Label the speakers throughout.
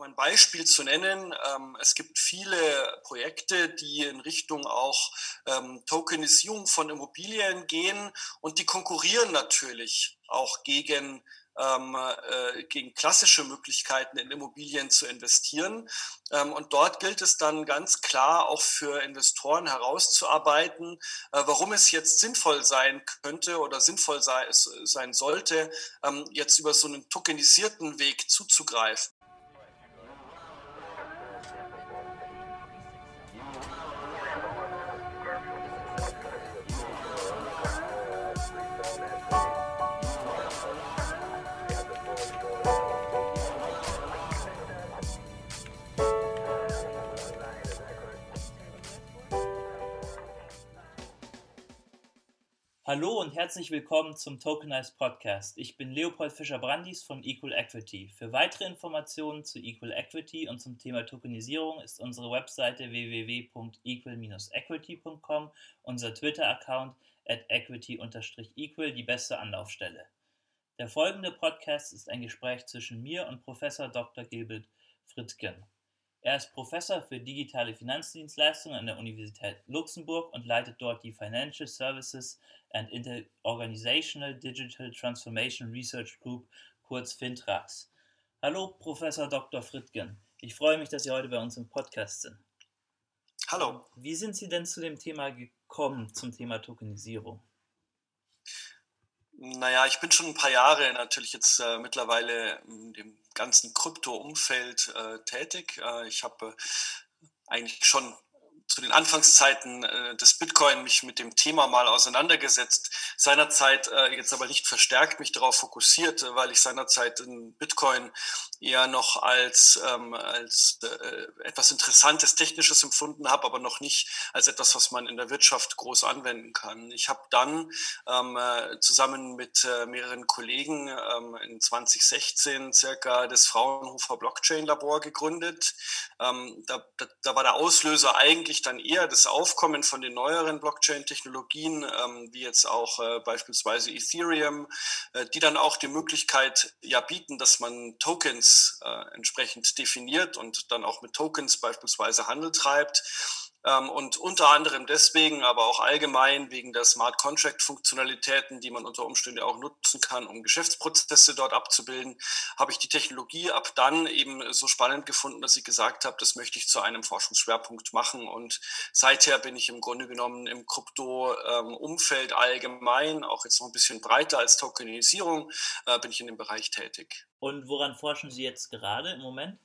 Speaker 1: um ein Beispiel zu nennen, ähm, es gibt viele Projekte, die in Richtung auch ähm, Tokenisierung von Immobilien gehen und die konkurrieren natürlich auch gegen ähm, äh, gegen klassische Möglichkeiten in Immobilien zu investieren. Ähm, und dort gilt es dann ganz klar auch für Investoren herauszuarbeiten, äh, warum es jetzt sinnvoll sein könnte oder sinnvoll sei, sein sollte, ähm, jetzt über so einen tokenisierten Weg zuzugreifen.
Speaker 2: Hallo und herzlich willkommen zum Tokenized Podcast. Ich bin Leopold Fischer-Brandis von Equal Equity. Für weitere Informationen zu Equal Equity und zum Thema Tokenisierung ist unsere Webseite www.equal-equity.com, unser Twitter-Account at equity-equal die beste Anlaufstelle. Der folgende Podcast ist ein Gespräch zwischen mir und Professor Dr. Gilbert Fritzgen. Er ist Professor für digitale Finanzdienstleistungen an der Universität Luxemburg und leitet dort die Financial Services and Interorganizational Digital Transformation Research Group, kurz FINTRAX. Hallo, Professor Dr. Frittgen. Ich freue mich, dass Sie heute bei uns im Podcast sind.
Speaker 1: Hallo.
Speaker 2: Wie sind Sie denn zu dem Thema gekommen, zum Thema Tokenisierung?
Speaker 1: Naja, ich bin schon ein paar Jahre natürlich jetzt äh, mittlerweile in dem ganzen Krypto-Umfeld äh, tätig. Äh, ich habe äh, eigentlich schon den Anfangszeiten äh, des Bitcoin mich mit dem Thema mal auseinandergesetzt. Seinerzeit äh, jetzt aber nicht verstärkt mich darauf fokussiert, äh, weil ich seinerzeit in Bitcoin eher noch als, ähm, als äh, etwas Interessantes, Technisches empfunden habe, aber noch nicht als etwas, was man in der Wirtschaft groß anwenden kann. Ich habe dann ähm, äh, zusammen mit äh, mehreren Kollegen ähm, in 2016 circa das Fraunhofer Blockchain Labor gegründet. Ähm, da, da, da war der Auslöser eigentlich sich dann eher das Aufkommen von den neueren Blockchain-Technologien, ähm, wie jetzt auch äh, beispielsweise Ethereum, äh, die dann auch die Möglichkeit ja bieten, dass man Tokens äh, entsprechend definiert und dann auch mit Tokens beispielsweise Handel treibt. Ähm, und unter anderem deswegen, aber auch allgemein wegen der Smart Contract Funktionalitäten, die man unter Umständen auch nutzen kann, um Geschäftsprozesse dort abzubilden, habe ich die Technologie ab dann eben so spannend gefunden, dass ich gesagt habe, das möchte ich zu einem Forschungsschwerpunkt machen. Und seither bin ich im Grunde genommen im Krypto-Umfeld allgemein, auch jetzt noch ein bisschen breiter als Tokenisierung, äh, bin ich in dem Bereich tätig.
Speaker 2: Und woran forschen Sie jetzt gerade im Moment?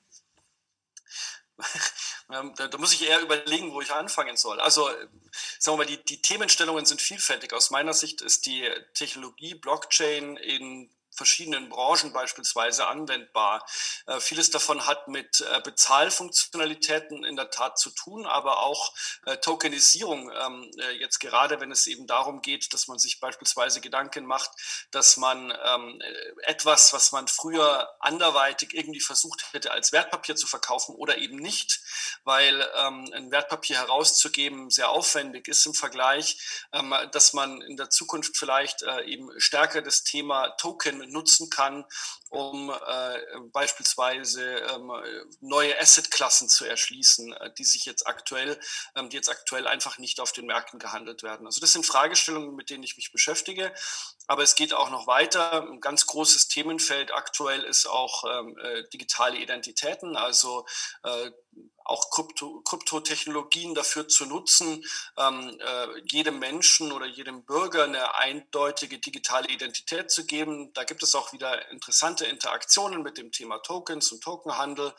Speaker 1: Ähm, da, da, muss ich eher überlegen, wo ich anfangen soll. Also, sagen wir mal, die, die Themenstellungen sind vielfältig. Aus meiner Sicht ist die Technologie Blockchain in verschiedenen Branchen beispielsweise anwendbar. Äh, vieles davon hat mit äh, Bezahlfunktionalitäten in der Tat zu tun, aber auch äh, Tokenisierung. Ähm, äh, jetzt gerade, wenn es eben darum geht, dass man sich beispielsweise Gedanken macht, dass man ähm, etwas, was man früher anderweitig irgendwie versucht hätte, als Wertpapier zu verkaufen oder eben nicht, weil ähm, ein Wertpapier herauszugeben sehr aufwendig ist im Vergleich, ähm, dass man in der Zukunft vielleicht äh, eben stärker das Thema Token nutzen kann, um äh, beispielsweise ähm, neue Assetklassen zu erschließen, äh, die sich jetzt aktuell, ähm, die jetzt aktuell einfach nicht auf den Märkten gehandelt werden. Also das sind Fragestellungen, mit denen ich mich beschäftige. Aber es geht auch noch weiter. Ein ganz großes Themenfeld aktuell ist auch ähm, äh, digitale Identitäten, also äh, auch Krypto, Kryptotechnologien dafür zu nutzen, ähm, äh, jedem Menschen oder jedem Bürger eine eindeutige digitale Identität zu geben. Da gibt es auch wieder interessante Interaktionen mit dem Thema Tokens und Tokenhandel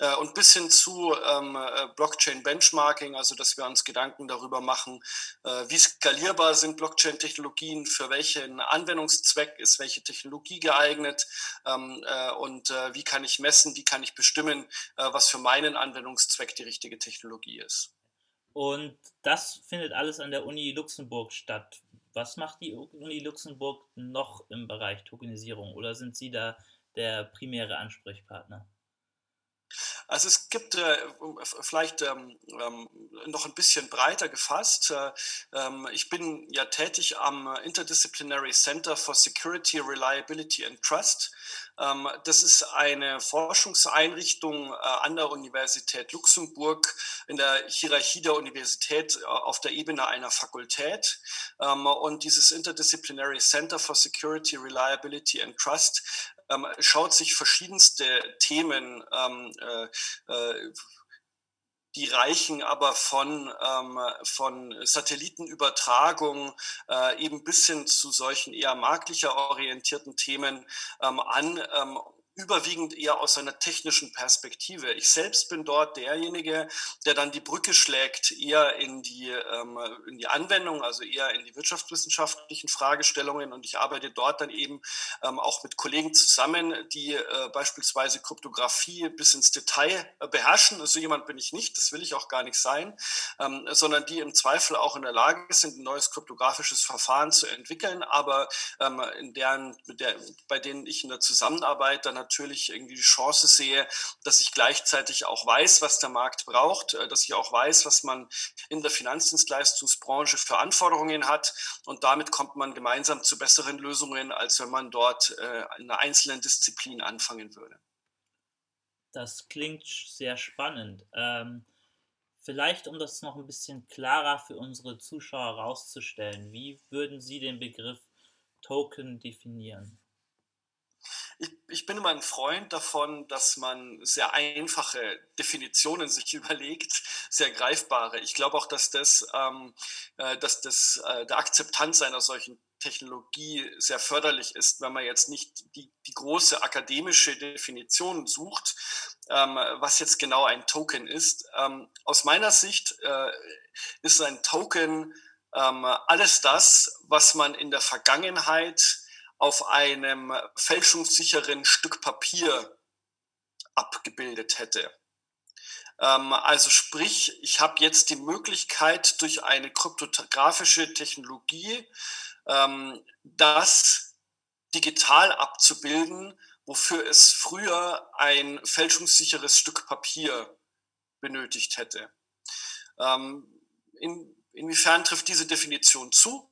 Speaker 1: äh, und bis hin zu ähm, äh, Blockchain-Benchmarking, also dass wir uns Gedanken darüber machen, äh, wie skalierbar sind Blockchain-Technologien, für welchen Anwendungszweck ist welche Technologie geeignet ähm, äh, und äh, wie kann ich messen, wie kann ich bestimmen, was für meinen Anwendungszweck Anwendungszweck die richtige Technologie ist.
Speaker 2: Und das findet alles an der Uni Luxemburg statt. Was macht die Uni Luxemburg noch im Bereich Tokenisierung oder sind Sie da der primäre Ansprechpartner?
Speaker 1: Also es gibt äh, vielleicht ähm, ähm, noch ein bisschen breiter gefasst. Äh, ähm, ich bin ja tätig am Interdisciplinary Center for Security, Reliability and Trust. Ähm, das ist eine Forschungseinrichtung äh, an der Universität Luxemburg in der Hierarchie der Universität äh, auf der Ebene einer Fakultät. Ähm, und dieses Interdisciplinary Center for Security, Reliability and Trust ähm, schaut sich verschiedenste Themen äh, die reichen aber von, ähm, von Satellitenübertragung äh, eben bis hin zu solchen eher marktlicher orientierten Themen ähm, an. Ähm, überwiegend eher aus einer technischen Perspektive. Ich selbst bin dort derjenige, der dann die Brücke schlägt, eher in die, ähm, in die Anwendung, also eher in die wirtschaftswissenschaftlichen Fragestellungen. Und ich arbeite dort dann eben ähm, auch mit Kollegen zusammen, die äh, beispielsweise Kryptographie bis ins Detail äh, beherrschen. So also jemand bin ich nicht, das will ich auch gar nicht sein, ähm, sondern die im Zweifel auch in der Lage sind, ein neues kryptografisches Verfahren zu entwickeln, aber ähm, in deren, der, bei denen ich in der Zusammenarbeit dann natürlich irgendwie die Chance sehe, dass ich gleichzeitig auch weiß, was der Markt braucht, äh, dass ich auch weiß, was man in der Finanzdienstleistungsbranche für Anforderungen hat. Und damit kommt man gemeinsam zu besseren Lösungen, als wenn man dort äh, in einer einzelnen Disziplin anfangen würde.
Speaker 2: Das klingt sehr spannend. Ähm, vielleicht, um das noch ein bisschen klarer für unsere Zuschauer herauszustellen, wie würden Sie den Begriff Token definieren?
Speaker 1: Ich, ich bin immer ein Freund davon, dass man sehr einfache Definitionen sich überlegt, sehr greifbare. Ich glaube auch, dass das, ähm, äh, dass das äh, der Akzeptanz einer solchen Technologie sehr förderlich ist, wenn man jetzt nicht die, die große akademische Definition sucht, ähm, was jetzt genau ein Token ist. Ähm, aus meiner Sicht äh, ist ein Token ähm, alles das, was man in der Vergangenheit auf einem fälschungssicheren Stück Papier abgebildet hätte. Ähm, also sprich, ich habe jetzt die Möglichkeit durch eine kryptografische Technologie, ähm, das digital abzubilden, wofür es früher ein fälschungssicheres Stück Papier benötigt hätte. Ähm, in, inwiefern trifft diese Definition zu?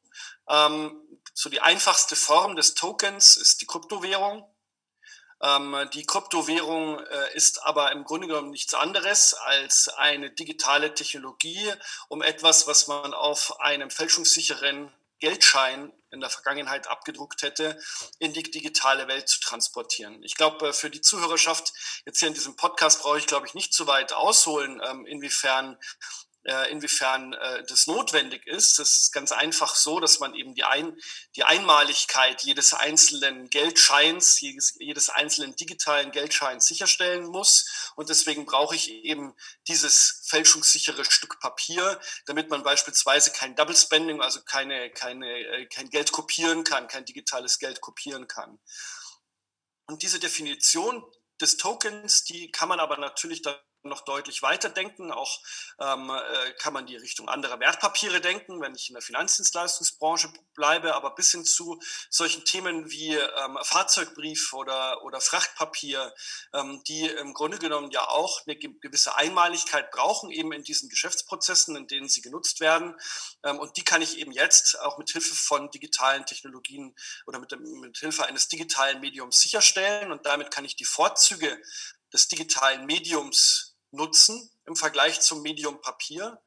Speaker 1: Ähm, so die einfachste Form des Tokens ist die Kryptowährung. Ähm, die Kryptowährung äh, ist aber im Grunde genommen nichts anderes als eine digitale Technologie, um etwas, was man auf einem fälschungssicheren Geldschein in der Vergangenheit abgedruckt hätte, in die digitale Welt zu transportieren. Ich glaube, äh, für die Zuhörerschaft jetzt hier in diesem Podcast brauche ich, glaube ich, nicht zu weit ausholen, ähm, inwiefern inwiefern äh, das notwendig ist. Das ist ganz einfach so, dass man eben die, Ein die Einmaligkeit jedes einzelnen Geldscheins, jedes, jedes einzelnen digitalen Geldscheins sicherstellen muss. Und deswegen brauche ich eben dieses fälschungssichere Stück Papier, damit man beispielsweise kein Double Spending, also keine, keine, äh, kein Geld kopieren kann, kein digitales Geld kopieren kann. Und diese Definition des Tokens, die kann man aber natürlich dann noch deutlich weiter denken. Auch ähm, äh, kann man die Richtung anderer Wertpapiere denken, wenn ich in der Finanzdienstleistungsbranche bleibe, aber bis hin zu solchen Themen wie ähm, Fahrzeugbrief oder, oder Frachtpapier, ähm, die im Grunde genommen ja auch eine gewisse Einmaligkeit brauchen, eben in diesen Geschäftsprozessen, in denen sie genutzt werden. Ähm, und die kann ich eben jetzt auch mit Hilfe von digitalen Technologien oder mit, mit Hilfe eines digitalen Mediums sicherstellen. Und damit kann ich die Vorzüge des digitalen Mediums nutzen im Vergleich zum Medium Papier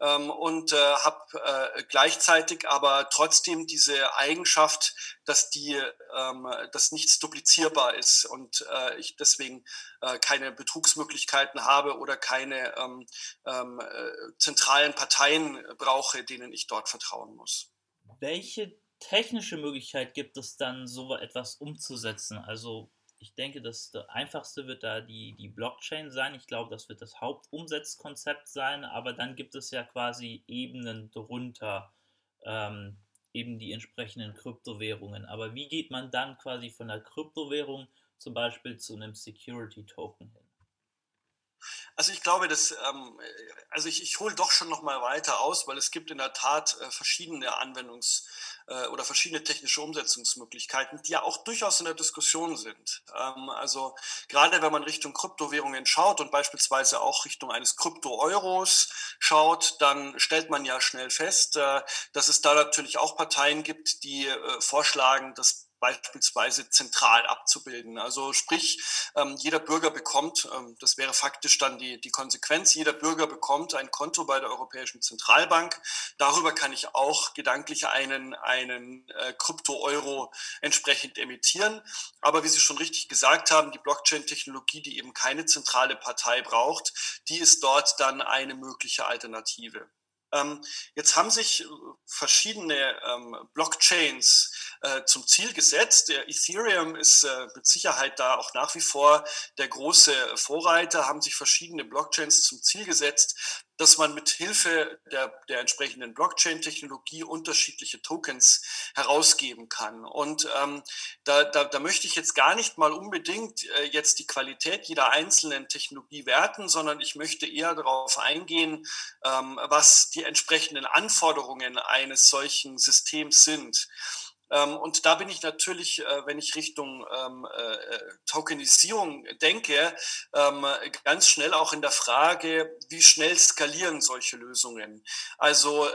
Speaker 1: ähm, und äh, habe äh, gleichzeitig aber trotzdem diese Eigenschaft, dass die, ähm, dass nichts duplizierbar ist und äh, ich deswegen äh, keine Betrugsmöglichkeiten habe oder keine ähm, ähm, äh, zentralen Parteien brauche, denen ich dort vertrauen muss.
Speaker 2: Welche technische Möglichkeit gibt es dann, so etwas umzusetzen? Also ich denke, das einfachste wird da die, die Blockchain sein. Ich glaube, das wird das Hauptumsetzkonzept sein, aber dann gibt es ja quasi Ebenen drunter, ähm, eben die entsprechenden Kryptowährungen. Aber wie geht man dann quasi von der Kryptowährung zum Beispiel zu einem Security Token hin?
Speaker 1: Also ich glaube, dass, ähm, also ich, ich hole doch schon noch mal weiter aus, weil es gibt in der Tat äh, verschiedene Anwendungs- äh, oder verschiedene technische Umsetzungsmöglichkeiten, die ja auch durchaus in der Diskussion sind. Ähm, also gerade wenn man Richtung Kryptowährungen schaut und beispielsweise auch Richtung eines Krypto-Euros schaut, dann stellt man ja schnell fest, äh, dass es da natürlich auch Parteien gibt, die äh, vorschlagen, dass beispielsweise zentral abzubilden. Also sprich, ähm, jeder Bürger bekommt, ähm, das wäre faktisch dann die, die Konsequenz, jeder Bürger bekommt ein Konto bei der Europäischen Zentralbank. Darüber kann ich auch gedanklich einen, einen äh, Krypto-Euro entsprechend emittieren. Aber wie Sie schon richtig gesagt haben, die Blockchain-Technologie, die eben keine zentrale Partei braucht, die ist dort dann eine mögliche Alternative. Ähm, jetzt haben sich äh, verschiedene ähm, Blockchains äh, zum Ziel gesetzt. Der Ethereum ist äh, mit Sicherheit da auch nach wie vor der große Vorreiter, haben sich verschiedene Blockchains zum Ziel gesetzt, dass man mit Hilfe der, der entsprechenden Blockchain-Technologie unterschiedliche Tokens herausgeben kann. Und ähm, da, da, da möchte ich jetzt gar nicht mal unbedingt äh, jetzt die Qualität jeder einzelnen Technologie werten, sondern ich möchte eher darauf eingehen, ähm, was die entsprechenden Anforderungen eines solchen Systems sind. Ähm, und da bin ich natürlich, äh, wenn ich Richtung ähm, äh, Tokenisierung denke, ähm, ganz schnell auch in der Frage, wie schnell skalieren solche Lösungen. Also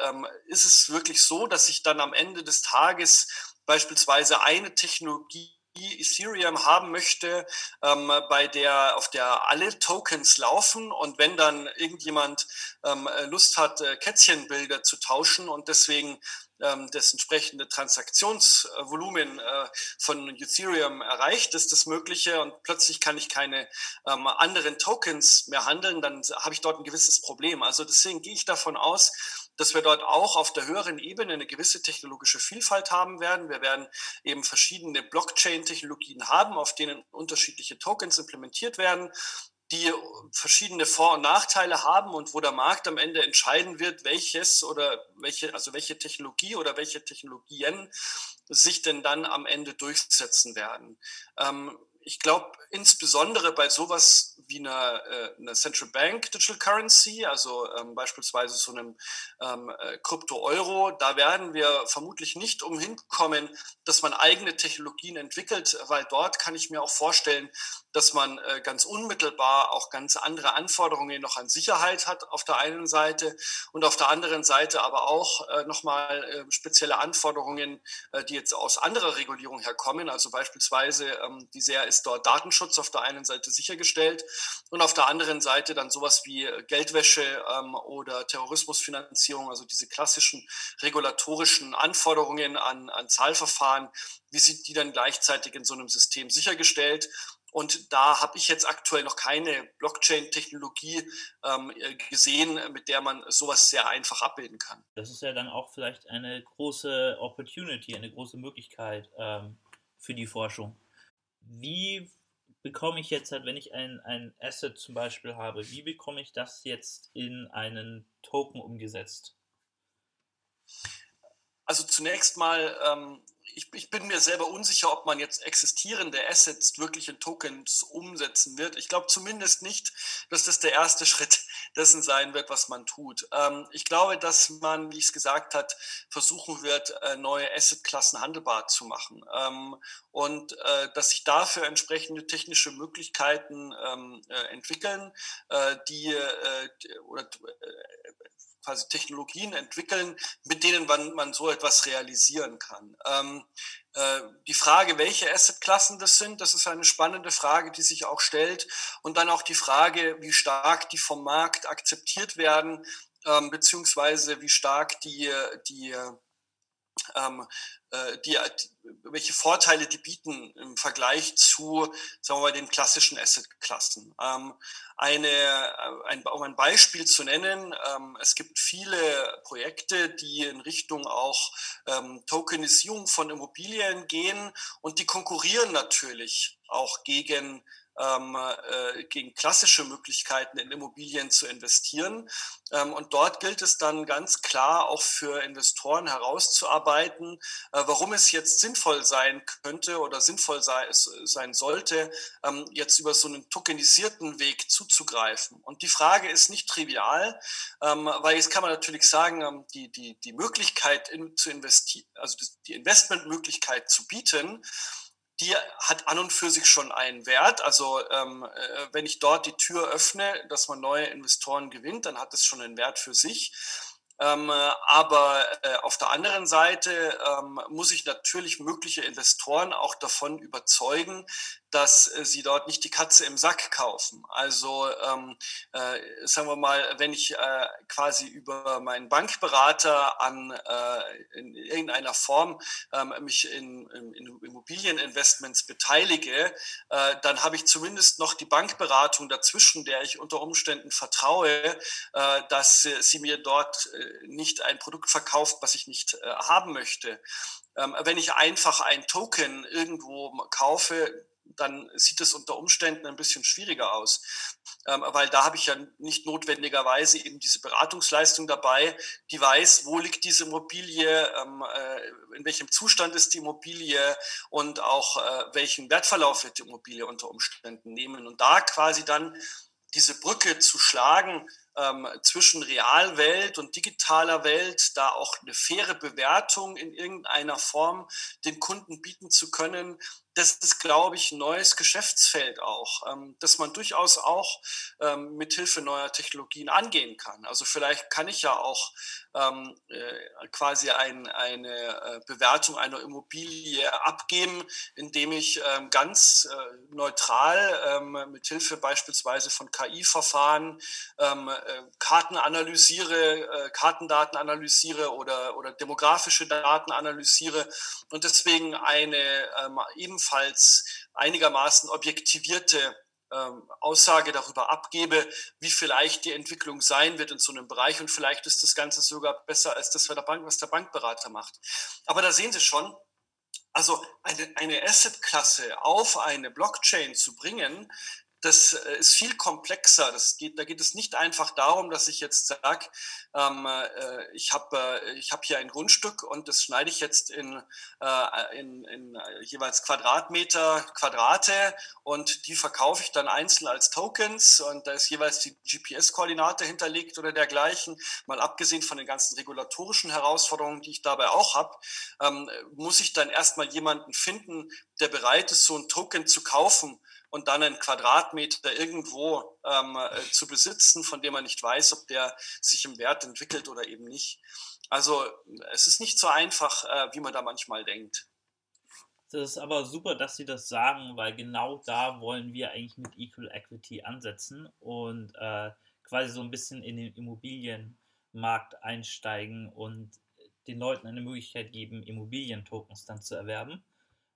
Speaker 1: ist es wirklich so, dass ich dann am Ende des Tages beispielsweise eine Technologie Ethereum haben möchte, ähm, bei der auf der alle Tokens laufen und wenn dann irgendjemand ähm, Lust hat, äh, Kätzchenbilder zu tauschen und deswegen ähm, das entsprechende Transaktionsvolumen äh, von Ethereum erreicht, ist das Mögliche und plötzlich kann ich keine ähm, anderen Tokens mehr handeln, dann habe ich dort ein gewisses Problem. Also deswegen gehe ich davon aus, dass wir dort auch auf der höheren Ebene eine gewisse technologische Vielfalt haben werden. Wir werden eben verschiedene Blockchain-Technologien haben, auf denen unterschiedliche Tokens implementiert werden die verschiedene Vor- und Nachteile haben und wo der Markt am Ende entscheiden wird, welches oder welche, also welche Technologie oder welche Technologien sich denn dann am Ende durchsetzen werden. Ähm, ich glaube, insbesondere bei sowas wie einer, äh, einer Central Bank Digital Currency, also ähm, beispielsweise so einem ähm, äh, Krypto-Euro, da werden wir vermutlich nicht umhin kommen, dass man eigene Technologien entwickelt, weil dort kann ich mir auch vorstellen, dass man äh, ganz unmittelbar auch ganz andere Anforderungen noch an Sicherheit hat auf der einen Seite und auf der anderen Seite aber auch äh, nochmal äh, spezielle Anforderungen, äh, die jetzt aus anderer Regulierung herkommen. Also beispielsweise, ähm, wie sehr ist dort Datenschutz auf der einen Seite sichergestellt und auf der anderen Seite dann sowas wie äh, Geldwäsche ähm, oder Terrorismusfinanzierung, also diese klassischen regulatorischen Anforderungen an, an Zahlverfahren, wie sind die dann gleichzeitig in so einem System sichergestellt? Und da habe ich jetzt aktuell noch keine Blockchain-Technologie ähm, äh, gesehen, mit der man sowas sehr einfach abbilden kann.
Speaker 2: Das ist ja dann auch vielleicht eine große Opportunity, eine große Möglichkeit ähm, für die Forschung. Wie bekomme ich jetzt halt, wenn ich ein, ein Asset zum Beispiel habe, wie bekomme ich das jetzt in einen Token umgesetzt?
Speaker 1: Also zunächst mal ähm, ich, ich, bin mir selber unsicher, ob man jetzt existierende Assets wirklich in Tokens umsetzen wird. Ich glaube zumindest nicht, dass das der erste Schritt dessen sein wird, was man tut. Ähm, ich glaube, dass man, wie ich es gesagt hat, versuchen wird, äh, neue Assetklassen handelbar zu machen ähm, und äh, dass sich dafür entsprechende technische Möglichkeiten ähm, äh, entwickeln, äh, die äh, oder äh, quasi Technologien entwickeln, mit denen man, man so etwas realisieren kann. Ähm, äh, die Frage, welche Assetklassen das sind, das ist eine spannende Frage, die sich auch stellt. Und dann auch die Frage, wie stark die vom Markt akzeptiert werden, ähm, beziehungsweise wie stark die, die ähm, äh, die, welche Vorteile die bieten im Vergleich zu, sagen wir mal, den klassischen Asset-Klassen. Ähm, eine, äh, ein, um ein Beispiel zu nennen, ähm, es gibt viele Projekte, die in Richtung auch ähm, Tokenisierung von Immobilien gehen und die konkurrieren natürlich auch gegen ähm, äh, gegen klassische Möglichkeiten in Immobilien zu investieren. Ähm, und dort gilt es dann ganz klar auch für Investoren herauszuarbeiten, äh, warum es jetzt sinnvoll sein könnte oder sinnvoll sei, sein sollte, ähm, jetzt über so einen tokenisierten Weg zuzugreifen. Und die Frage ist nicht trivial, ähm, weil jetzt kann man natürlich sagen, ähm, die, die, die Möglichkeit in, zu investieren, also die Investmentmöglichkeit zu bieten, die hat an und für sich schon einen Wert. Also ähm, äh, wenn ich dort die Tür öffne, dass man neue Investoren gewinnt, dann hat das schon einen Wert für sich. Ähm, aber äh, auf der anderen Seite ähm, muss ich natürlich mögliche Investoren auch davon überzeugen, dass äh, sie dort nicht die Katze im Sack kaufen. Also ähm, äh, sagen wir mal, wenn ich äh, quasi über meinen Bankberater an äh, in irgendeiner Form ähm, mich in, in, in, Immobilieninvestments beteilige, äh, dann habe ich zumindest noch die Bankberatung dazwischen, der ich unter Umständen vertraue, dass sie mir dort nicht ein Produkt verkauft, was ich nicht äh, haben möchte. Ähm, wenn ich einfach ein Token irgendwo kaufe, dann sieht es unter Umständen ein bisschen schwieriger aus, ähm, weil da habe ich ja nicht notwendigerweise eben diese Beratungsleistung dabei, die weiß, wo liegt diese Immobilie, ähm, äh, in welchem Zustand ist die Immobilie und auch äh, welchen Wertverlauf wird die Immobilie unter Umständen nehmen. Und da quasi dann diese Brücke zu schlagen ähm, zwischen Realwelt und digitaler Welt, da auch eine faire Bewertung in irgendeiner Form den Kunden bieten zu können, das ist, glaube ich, ein neues Geschäftsfeld auch, ähm, dass man durchaus auch ähm, mit Hilfe neuer Technologien angehen kann. Also vielleicht kann ich ja auch ähm, äh, quasi ein, eine äh, Bewertung einer Immobilie abgeben, indem ich ähm, ganz äh, neutral ähm, mit Hilfe beispielsweise von KI-Verfahren ähm, äh, Karten analysiere, äh, Kartendaten analysiere oder, oder demografische Daten analysiere und deswegen eine ähm, ebenfalls einigermaßen objektivierte ähm, Aussage darüber abgebe, wie vielleicht die Entwicklung sein wird in so einem Bereich und vielleicht ist das Ganze sogar besser als das, was der, Bankberater macht. Aber da sehen Sie schon, also eine, eine Asset-Klasse auf eine Blockchain zu bringen, das äh, ist viel komplexer. Das geht, da geht es nicht einfach darum, dass ich jetzt sage, ähm, äh, ich habe äh, ich hab hier ein Grundstück und das schneide ich jetzt in, äh, in, in jeweils Quadratmeter, Quadrate und die verkaufe ich dann einzeln als Tokens und da ist jeweils die GPS-Koordinate hinterlegt oder dergleichen. Mal abgesehen von den ganzen regulatorischen Herausforderungen, die ich dabei auch habe, ähm, muss ich dann erstmal jemanden finden, der bereit ist, so ein Token zu kaufen und dann einen Quadratmeter irgendwo ähm, äh, zu besitzen, von dem man nicht weiß, ob der sich im Wert entwickelt oder eben nicht. Also es ist nicht so einfach, äh, wie man da manchmal denkt.
Speaker 2: Das ist aber super, dass Sie das sagen, weil genau da wollen wir eigentlich mit Equal Equity ansetzen und äh, quasi so ein bisschen in den Immobilienmarkt einsteigen und den Leuten eine Möglichkeit geben, Immobilientokens dann zu erwerben.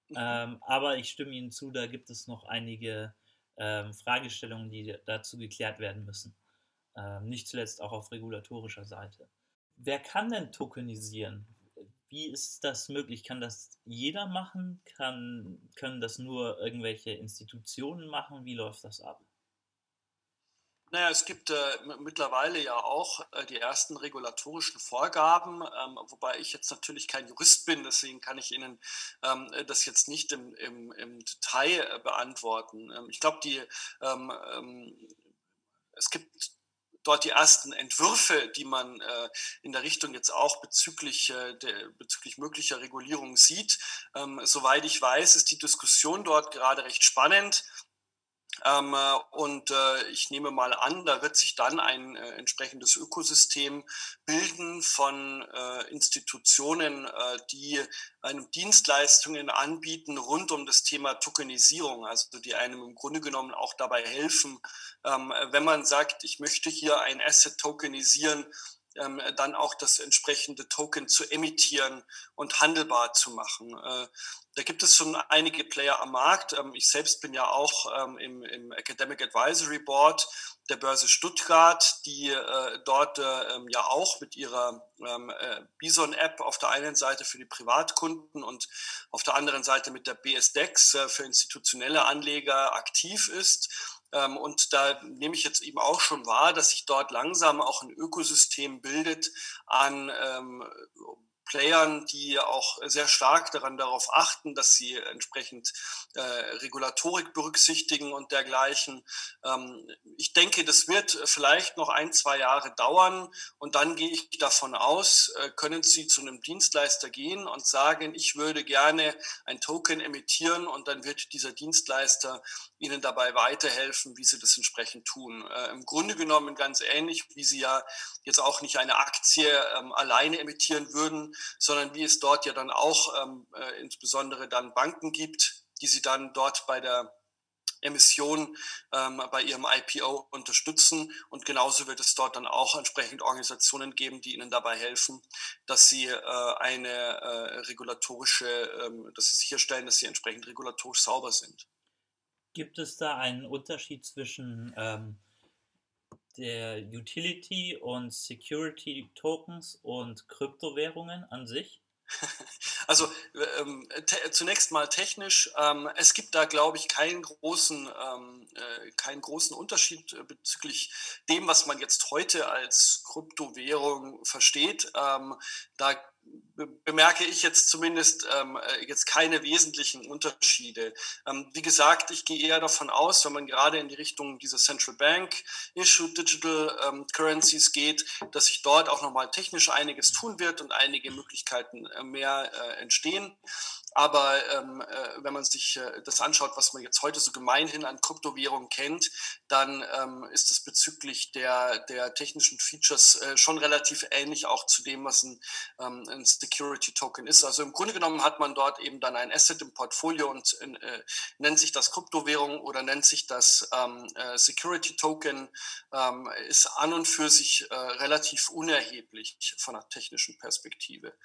Speaker 2: Mhm. Ähm, aber ich stimme Ihnen zu, da gibt es noch einige ähm, Fragestellungen, die dazu geklärt werden müssen. Ähm, nicht zuletzt auch auf regulatorischer Seite. Wer kann denn tokenisieren? Wie ist das möglich? Kann das jeder machen? Kann, können das nur irgendwelche Institutionen machen? Wie läuft das ab?
Speaker 1: Naja, es gibt äh, mittlerweile ja auch äh, die ersten regulatorischen Vorgaben, ähm, wobei ich jetzt natürlich kein Jurist bin, deswegen kann ich Ihnen ähm, das jetzt nicht im, im, im Detail äh, beantworten. Ähm, ich glaube, die ähm, ähm, es gibt dort die ersten Entwürfe, die man äh, in der Richtung jetzt auch bezüglich, äh, der, bezüglich möglicher Regulierung sieht. Ähm, soweit ich weiß, ist die Diskussion dort gerade recht spannend. Ähm, äh, und äh, ich nehme mal an, da wird sich dann ein äh, entsprechendes Ökosystem bilden von äh, Institutionen, äh, die einem Dienstleistungen anbieten rund um das Thema Tokenisierung, also die einem im Grunde genommen auch dabei helfen, ähm, wenn man sagt, ich möchte hier ein Asset tokenisieren, ähm, dann auch das entsprechende Token zu emittieren und handelbar zu machen. Äh, da gibt es schon einige Player am Markt. Ähm, ich selbst bin ja auch ähm, im, im, Academic Advisory Board der Börse Stuttgart, die äh, dort äh, ähm, ja auch mit ihrer ähm, äh, Bison-App auf der einen Seite für die Privatkunden und auf der anderen Seite mit der BSDEX äh, für institutionelle Anleger aktiv ist. Ähm, und da nehme ich jetzt eben auch schon wahr, dass sich dort langsam auch ein Ökosystem bildet an ähm, Playern, die auch sehr stark daran darauf achten, dass sie entsprechend äh, Regulatorik berücksichtigen und dergleichen. Ähm, ich denke, das wird vielleicht noch ein, zwei Jahre dauern und dann gehe ich davon aus, äh, können Sie zu einem Dienstleister gehen und sagen, ich würde gerne ein Token emittieren und dann wird dieser Dienstleister Ihnen dabei weiterhelfen, wie Sie das entsprechend tun. Äh, Im Grunde genommen ganz ähnlich, wie Sie ja jetzt auch nicht eine Aktie ähm, alleine emittieren würden, sondern wie es dort ja dann auch ähm, äh, insbesondere dann Banken gibt, die sie dann dort bei der Emission ähm, bei ihrem IPO unterstützen. Und genauso wird es dort dann auch entsprechend Organisationen geben, die ihnen dabei helfen, dass sie äh, eine äh, regulatorische, ähm, dass sie sicherstellen, dass sie entsprechend regulatorisch sauber sind.
Speaker 2: Gibt es da einen Unterschied zwischen ähm, der Utility und Security Tokens und Kryptowährungen an sich?
Speaker 1: Also ähm, zunächst mal technisch. Ähm, es gibt da, glaube ich, keinen großen, ähm, äh, keinen großen Unterschied äh, bezüglich dem, was man jetzt heute als Kryptowährung versteht. Ähm, da bemerke ich jetzt zumindest ähm, äh, jetzt keine wesentlichen Unterschiede. Ähm, wie gesagt, ich gehe eher davon aus, wenn man gerade in die Richtung dieser Central Bank Issue Digital ähm, Currencies geht, dass sich dort auch nochmal technisch einiges tun wird und einige Möglichkeiten äh, mehr äh, entstehen. Aber ähm, äh, wenn man sich äh, das anschaut, was man jetzt heute so gemeinhin an Kryptowährungen kennt, dann ähm, ist es bezüglich der, der technischen Features äh, schon relativ ähnlich auch zu dem, was ein, ähm, ein Security Token ist. Also im Grunde genommen hat man dort eben dann ein Asset im Portfolio und äh, nennt sich das Kryptowährung oder nennt sich das ähm, äh, Security Token, ähm, ist an und für sich äh, relativ unerheblich von der technischen Perspektive.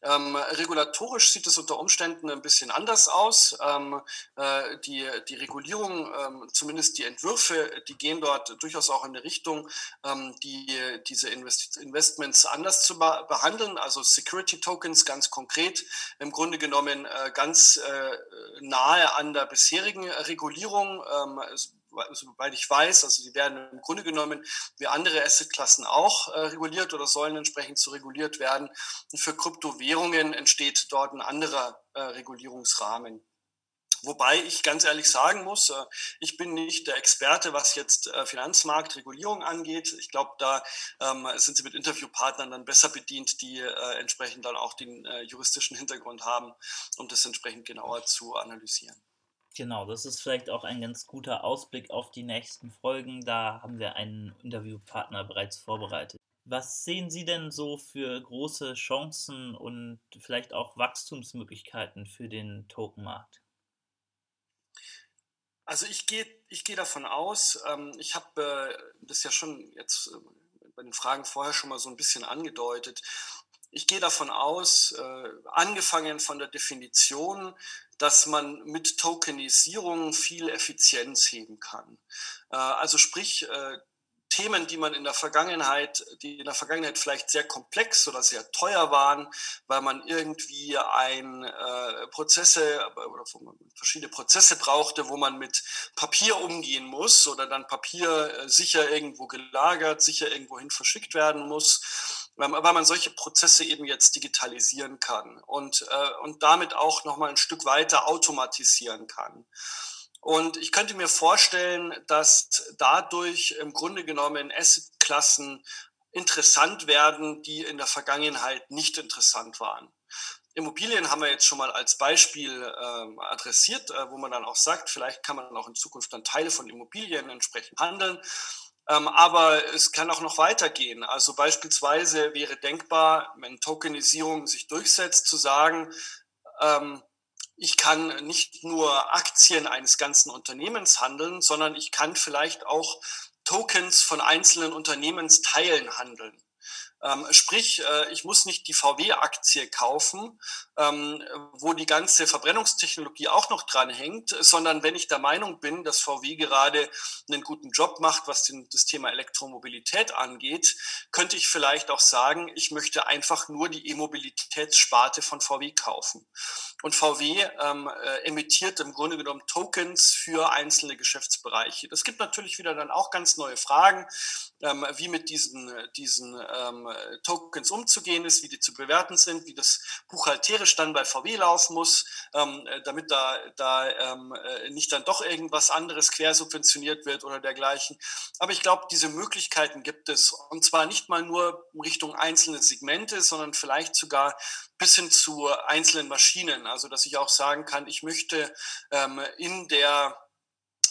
Speaker 1: Ähm, regulatorisch sieht es unter Umständen Umständen ein bisschen anders aus. Ähm, äh, die, die Regulierung, ähm, zumindest die Entwürfe, die gehen dort durchaus auch in eine Richtung, ähm, die, diese Invest Investments anders zu behandeln. Also Security Tokens ganz konkret, im Grunde genommen äh, ganz äh, nahe an der bisherigen Regulierung. Soweit ich weiß, also die werden im Grunde genommen wie andere Assetklassen auch äh, reguliert oder sollen entsprechend so reguliert werden. Und für Kryptowährungen entsteht dort ein anderer äh, Regulierungsrahmen. Wobei ich ganz ehrlich sagen muss, äh, ich bin nicht der Experte, was jetzt äh, Finanzmarktregulierung angeht. Ich glaube, da ähm, sind Sie mit Interviewpartnern dann besser bedient, die äh, entsprechend dann auch den juristischen Hintergrund haben, um das entsprechend genauer zu analysieren.
Speaker 2: Genau, das ist vielleicht auch ein ganz guter Ausblick auf die nächsten Folgen. Da haben wir einen Interviewpartner bereits vorbereitet. Was sehen Sie denn so für große Chancen und vielleicht auch Wachstumsmöglichkeiten für den Tokenmarkt?
Speaker 1: Also ich gehe ich geh davon aus, ähm, ich habe äh, das ja schon jetzt äh, bei den Fragen vorher schon mal so ein bisschen angedeutet, ich gehe davon aus, äh, angefangen von der Definition, dass man mit Tokenisierung viel Effizienz heben kann. Äh, also sprich, äh, Themen, die man in der Vergangenheit, die in der Vergangenheit vielleicht sehr komplex oder sehr teuer waren, weil man irgendwie ein äh, Prozesse oder verschiedene Prozesse brauchte, wo man mit Papier umgehen muss oder dann Papier äh, sicher irgendwo gelagert, sicher irgendwo hin verschickt werden muss weil man solche Prozesse eben jetzt digitalisieren kann und, äh, und damit auch nochmal ein Stück weiter automatisieren kann. Und ich könnte mir vorstellen, dass dadurch im Grunde genommen Assetklassen interessant werden, die in der Vergangenheit nicht interessant waren. Immobilien haben wir jetzt schon mal als Beispiel ähm, adressiert, äh, wo man dann auch sagt, vielleicht kann man auch in Zukunft dann Teile von Immobilien entsprechend handeln. Ähm, aber es kann auch noch weitergehen. Also beispielsweise wäre denkbar, wenn Tokenisierung sich durchsetzt, zu sagen, ähm, ich kann nicht nur Aktien eines ganzen Unternehmens handeln, sondern ich kann vielleicht auch Tokens von einzelnen Unternehmensteilen handeln. Ähm, sprich, äh, ich muss nicht die VW-Aktie kaufen, ähm, wo die ganze Verbrennungstechnologie auch noch dran hängt, sondern wenn ich der Meinung bin, dass VW gerade einen guten Job macht, was den, das Thema Elektromobilität angeht, könnte ich vielleicht auch sagen, ich möchte einfach nur die E-Mobilitätssparte von VW kaufen. Und VW ähm, äh, emittiert im Grunde genommen Tokens für einzelne Geschäftsbereiche. Das gibt natürlich wieder dann auch ganz neue Fragen, ähm, wie mit diesen, diesen ähm, Tokens umzugehen ist, wie die zu bewerten sind, wie das buchhalterisch dann bei VW laufen muss, ähm, damit da, da ähm, äh, nicht dann doch irgendwas anderes quersubventioniert wird oder dergleichen. Aber ich glaube, diese Möglichkeiten gibt es. Und zwar nicht mal nur Richtung einzelne Segmente, sondern vielleicht sogar bis hin zu einzelnen Maschinen. Also dass ich auch sagen kann, ich möchte ähm, in der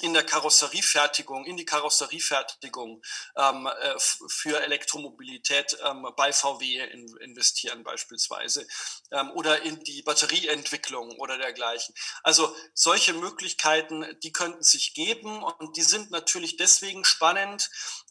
Speaker 1: in der Karosseriefertigung, in die Karosseriefertigung ähm, äh, für Elektromobilität ähm, bei VW in, investieren beispielsweise ähm, oder in die Batterieentwicklung oder dergleichen. Also solche Möglichkeiten, die könnten sich geben und die sind natürlich deswegen spannend,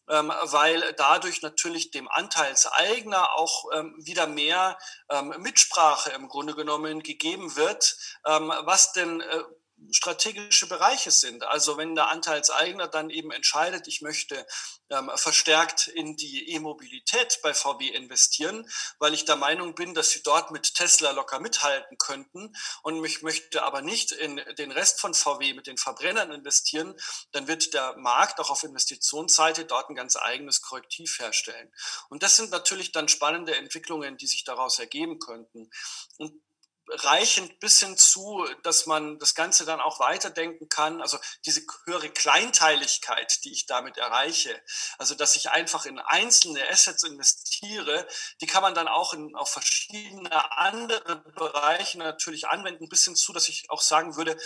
Speaker 1: ähm, weil dadurch natürlich dem Anteilseigner auch ähm, wieder mehr ähm, Mitsprache im Grunde genommen gegeben wird, was denn äh, strategische Bereiche sind. Also wenn der Anteilseigner dann eben entscheidet, ich möchte ähm, verstärkt in die E-Mobilität bei VW investieren, weil ich der Meinung bin, dass sie dort mit Tesla locker mithalten könnten und ich möchte aber nicht in den Rest von VW mit den Verbrennern investieren, dann wird der Markt auch auf Investitionsseite dort ein ganz eigenes Korrektiv herstellen. Und das sind natürlich dann spannende Entwicklungen, die sich daraus ergeben könnten. Und reichend bis hin zu, dass man das Ganze dann auch weiterdenken kann. Also diese höhere Kleinteiligkeit, die ich damit erreiche, also dass ich einfach in einzelne Assets investiere, die kann man dann auch in auf verschiedene andere Bereiche natürlich anwenden, bis hin zu, dass ich auch sagen würde,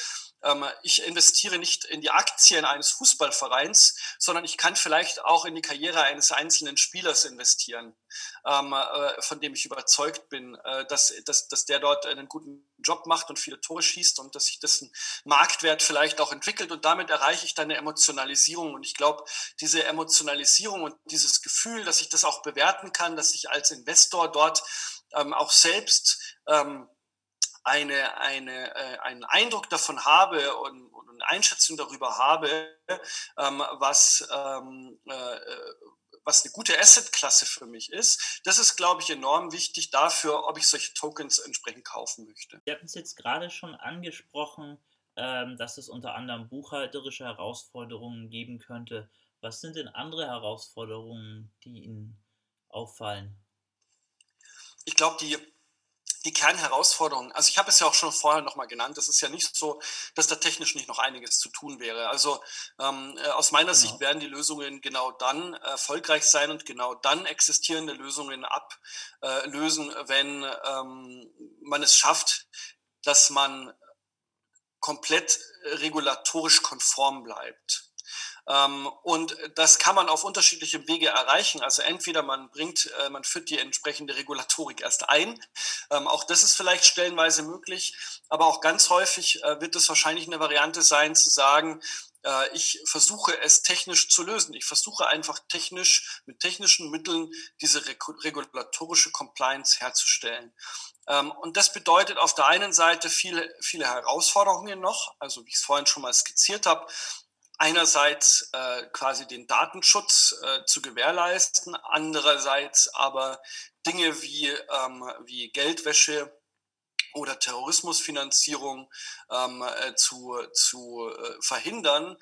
Speaker 1: ich investiere nicht in die Aktien eines Fußballvereins, sondern ich kann vielleicht auch in die Karriere eines einzelnen Spielers investieren, ähm, äh, von dem ich überzeugt bin, äh, dass, dass, dass der dort einen guten Job macht und viele Tore schießt und dass sich dessen Marktwert vielleicht auch entwickelt und damit erreiche ich dann eine Emotionalisierung. Und ich glaube, diese Emotionalisierung und dieses Gefühl, dass ich das auch bewerten kann, dass ich als Investor dort ähm, auch selbst ähm, eine, eine, äh, einen Eindruck davon habe und, und eine Einschätzung darüber habe, ähm, was, ähm, äh, was eine gute Assetklasse für mich ist, das ist, glaube ich, enorm wichtig dafür, ob ich solche Tokens entsprechend kaufen möchte.
Speaker 2: Sie hatten es jetzt gerade schon angesprochen, ähm, dass es unter anderem buchhalterische Herausforderungen geben könnte. Was sind denn andere Herausforderungen, die Ihnen auffallen?
Speaker 1: Ich glaube, die die Kernherausforderungen, also ich habe es ja auch schon vorher nochmal genannt, es ist ja nicht so, dass da technisch nicht noch einiges zu tun wäre. Also ähm, äh, aus meiner genau. Sicht werden die Lösungen genau dann erfolgreich sein und genau dann existierende Lösungen ablösen, wenn ähm, man es schafft, dass man komplett regulatorisch konform bleibt. Ähm, und das kann man auf unterschiedliche Wege erreichen. Also entweder man bringt, äh, man führt die entsprechende Regulatorik erst ein. Ähm, auch das ist vielleicht stellenweise möglich. Aber auch ganz häufig äh, wird es wahrscheinlich eine Variante sein, zu sagen, äh, ich versuche es technisch zu lösen. Ich versuche einfach technisch mit technischen Mitteln diese regulatorische Compliance herzustellen. Ähm, und das bedeutet auf der einen Seite viele, viele Herausforderungen noch, also wie ich es vorhin schon mal skizziert habe, einerseits äh, quasi den Datenschutz äh, zu gewährleisten, andererseits aber Dinge wie, ähm, wie Geldwäsche oder Terrorismusfinanzierung ähm, äh, zu, zu äh, verhindern.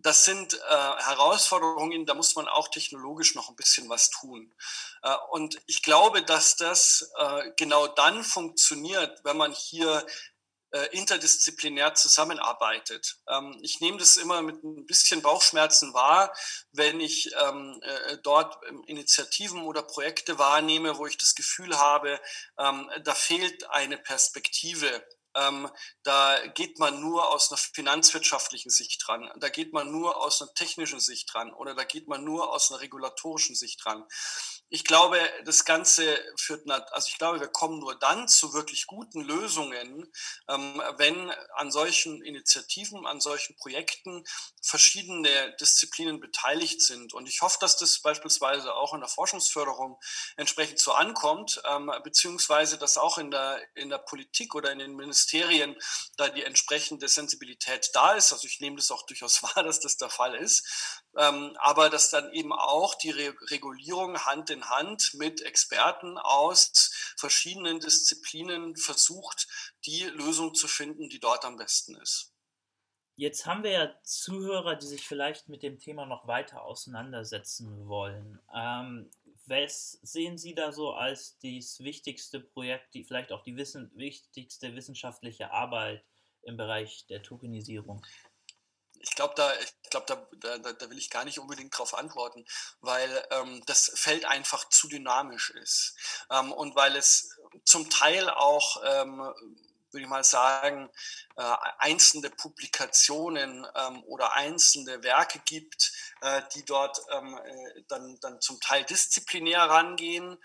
Speaker 1: Das sind äh, Herausforderungen, da muss man auch technologisch noch ein bisschen was tun. Äh, und ich glaube, dass das genau dann funktioniert, wenn man hier interdisziplinär zusammenarbeitet. Ähm, ich nehme das immer mit ein bisschen Bauchschmerzen wahr, wenn ich ähm, äh, dort Initiativen oder Projekte wahrnehme, wo ich das Gefühl habe, ähm, da fehlt eine Perspektive ähm, da geht man nur aus einer finanzwirtschaftlichen Sicht dran, da geht man nur aus einer technischen Sicht dran oder da geht man nur aus einer regulatorischen Sicht dran ich glaube, das Ganze führt, also ich glaube, wir kommen nur dann zu wirklich guten Lösungen, ähm, wenn an solchen Initiativen, an solchen Projekten verschiedene Disziplinen beteiligt sind. Und ich hoffe, dass das beispielsweise auch in der Forschungsförderung entsprechend so ankommt, ähm, beziehungsweise dass auch in der, in der Politik oder in den Ministerien da die entsprechende Sensibilität da ist. Also ich nehme das auch durchaus wahr, dass das der Fall ist. Ähm, aber dass dann eben auch die Re Regulierung Hand in Hand mit Experten aus verschiedenen Disziplinen versucht, die Lösung zu finden, die dort am besten ist.
Speaker 2: Jetzt haben wir ja Zuhörer, die sich vielleicht mit dem Thema noch weiter auseinandersetzen wollen. Ähm, was sehen Sie da so als das wichtigste Projekt, die vielleicht auch die wissen, wichtigste wissenschaftliche Arbeit im Bereich der Tokenisierung?
Speaker 1: Ich glaube, da, ich glaub, da, da, da will ich gar nicht unbedingt darauf antworten, weil ähm, das Feld einfach zu dynamisch ist. Ähm, und weil es zum Teil auch, ähm, würde ich mal sagen, äh, einzelne Publikationen ähm, oder einzelne Werke gibt, äh, die dort ähm, äh, dann, dann zum Teil disziplinär rangehen,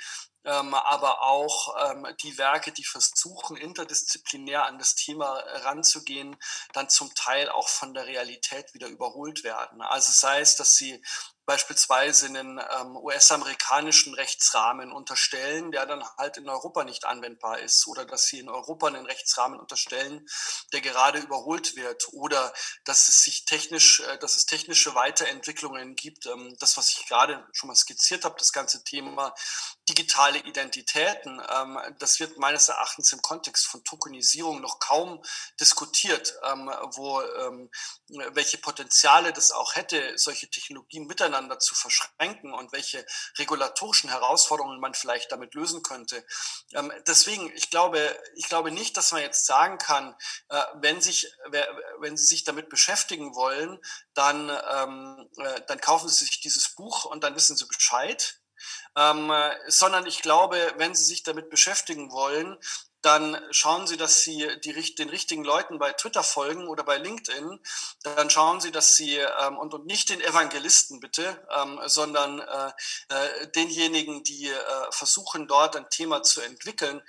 Speaker 1: ähm, aber auch ähm, die Werke, die versuchen, interdisziplinär an das Thema ranzugehen, dann zum Teil auch von der Realität wieder überholt werden. Also sei es, dass sie beispielsweise einen ähm, US-amerikanischen Rechtsrahmen unterstellen, der dann halt in Europa nicht anwendbar ist, oder dass sie in Europa einen Rechtsrahmen unterstellen, der gerade überholt wird, oder dass es sich technisch, äh, dass es technische Weiterentwicklungen gibt. Ähm, das, was ich gerade schon mal skizziert habe, das ganze Thema digitale Identitäten, ähm, das wird meines Erachtens im Kontext von Tokenisierung noch kaum diskutiert, ähm, wo ähm, welche Potenziale das auch hätte, solche Technologien miteinander miteinander zu verschränken und welche regulatorischen Herausforderungen man vielleicht damit lösen könnte. Ähm, deswegen, ich glaube, ich glaube nicht, dass man jetzt sagen kann, äh, wenn, sich, wenn Sie sich damit beschäftigen wollen, dann, ähm, äh, dann kaufen Sie sich dieses Buch und dann wissen Sie Bescheid. Ähm, sondern ich glaube, wenn Sie sich damit beschäftigen wollen, dann schauen Sie, dass Sie die, den richtigen Leuten bei Twitter folgen oder bei LinkedIn. Dann schauen Sie, dass Sie, ähm, und, und nicht den Evangelisten bitte, ähm, sondern äh, äh, denjenigen, die äh, versuchen, dort ein Thema zu entwickeln.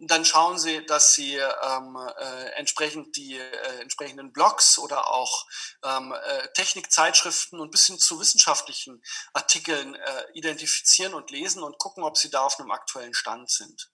Speaker 1: Dann schauen Sie, dass Sie ähm, äh, entsprechend die äh, entsprechenden Blogs oder auch ähm, äh, Technikzeitschriften und bis hin zu wissenschaftlichen Artikeln äh, identifizieren und lesen und gucken, ob Sie da auf einem aktuellen Stand sind.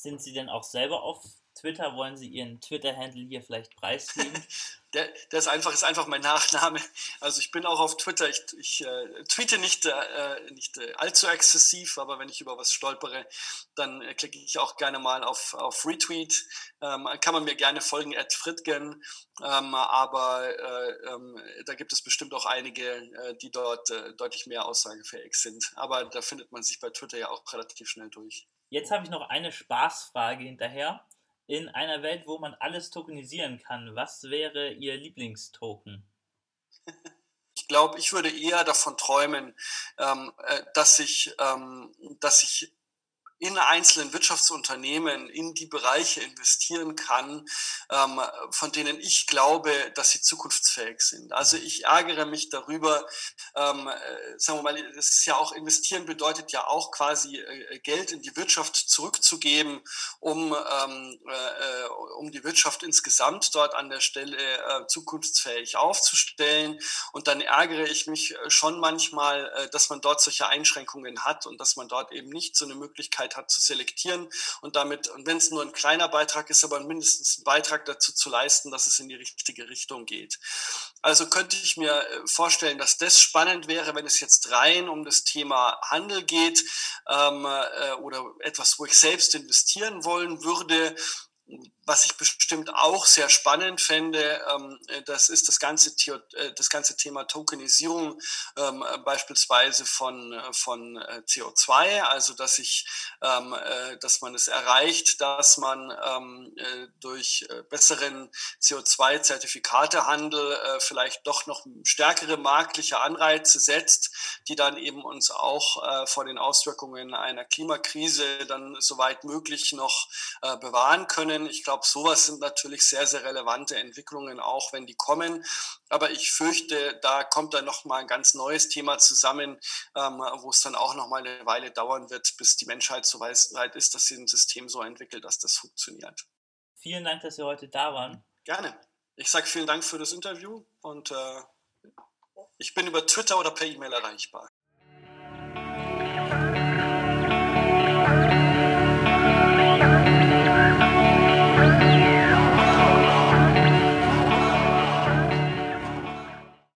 Speaker 2: Sind Sie denn auch selber auf Twitter? Wollen Sie Ihren Twitter-Handle hier vielleicht preisgeben?
Speaker 1: der, ist einfach, ist einfach mein Nachname. Also ich bin auch auf Twitter. Ich, ich äh, tweete nicht, äh, nicht äh, allzu exzessiv, aber wenn ich über was stolpere, dann äh, klicke ich auch gerne mal auf, auf Retweet. Ähm, kann man mir gerne folgen, at Fritgen. Ähm, aber äh, ähm, da gibt es bestimmt auch einige, äh, die dort deutlich mehr aussagefähig sind. Aber da findet man sich bei Twitter ja auch relativ schnell durch.
Speaker 2: Jetzt habe ich noch eine Spaßfrage hinterher. In einer Welt, wo man alles tokenisieren kann, was wäre Ihr Lieblingstoken?
Speaker 1: Ich glaube, ich würde eher davon träumen, ähm, äh, dass ich, ähm, dass ich in einzelnen Wirtschaftsunternehmen in die Bereiche investieren kann, ähm, von denen ich glaube, dass sie zukunftsfähig sind. Also ich ärgere mich darüber, ähm, äh, sagen wir mal, das ist ja auch investieren bedeutet ja auch quasi äh, Geld in die Wirtschaft zurückzugeben, um, ähm, äh, um die Wirtschaft insgesamt dort an der Stelle äh, zukunftsfähig aufzustellen. Und dann ärgere ich mich schon manchmal, äh, dass man dort solche Einschränkungen hat und dass man dort eben nicht so eine Möglichkeit Möglichkeit hat zu selektieren und damit, und wenn es nur ein kleiner Beitrag ist, aber mindestens ein Beitrag dazu zu leisten, dass es in die richtige Richtung geht. Also könnte ich mir äh, vorstellen, dass das spannend wäre, wenn es jetzt rein um das Thema Handel geht ähm, äh, oder etwas, wo ich selbst investieren wollen würde was ich bestimmt auch sehr spannend fände, ähm, das ist das ganze, äh, das ganze Thema Tokenisierung ähm, beispielsweise von, äh, von äh, CO2, also dass ich, ähm, dass man es erreicht, dass man durch besseren CO2-Zertifikatehandel vielleicht doch noch stärkere marktliche Anreize setzt, die dann eben uns auch vor den Auswirkungen einer Klimakrise dann soweit möglich noch bewahren können. Ich glaube, glaube, sowas sind natürlich sehr, sehr relevante Entwicklungen, auch wenn die kommen. Aber ich fürchte, da kommt dann nochmal ein ganz neues Thema zusammen, ähm, wo es dann auch nochmal eine Weile dauern wird, bis die Menschheit so weit ist, dass sie ein System so entwickelt, dass das funktioniert.
Speaker 2: Vielen Dank, dass Sie heute da waren.
Speaker 1: Gerne. Ich sage vielen Dank für das Interview und äh, ich bin über Twitter oder per E-Mail erreichbar.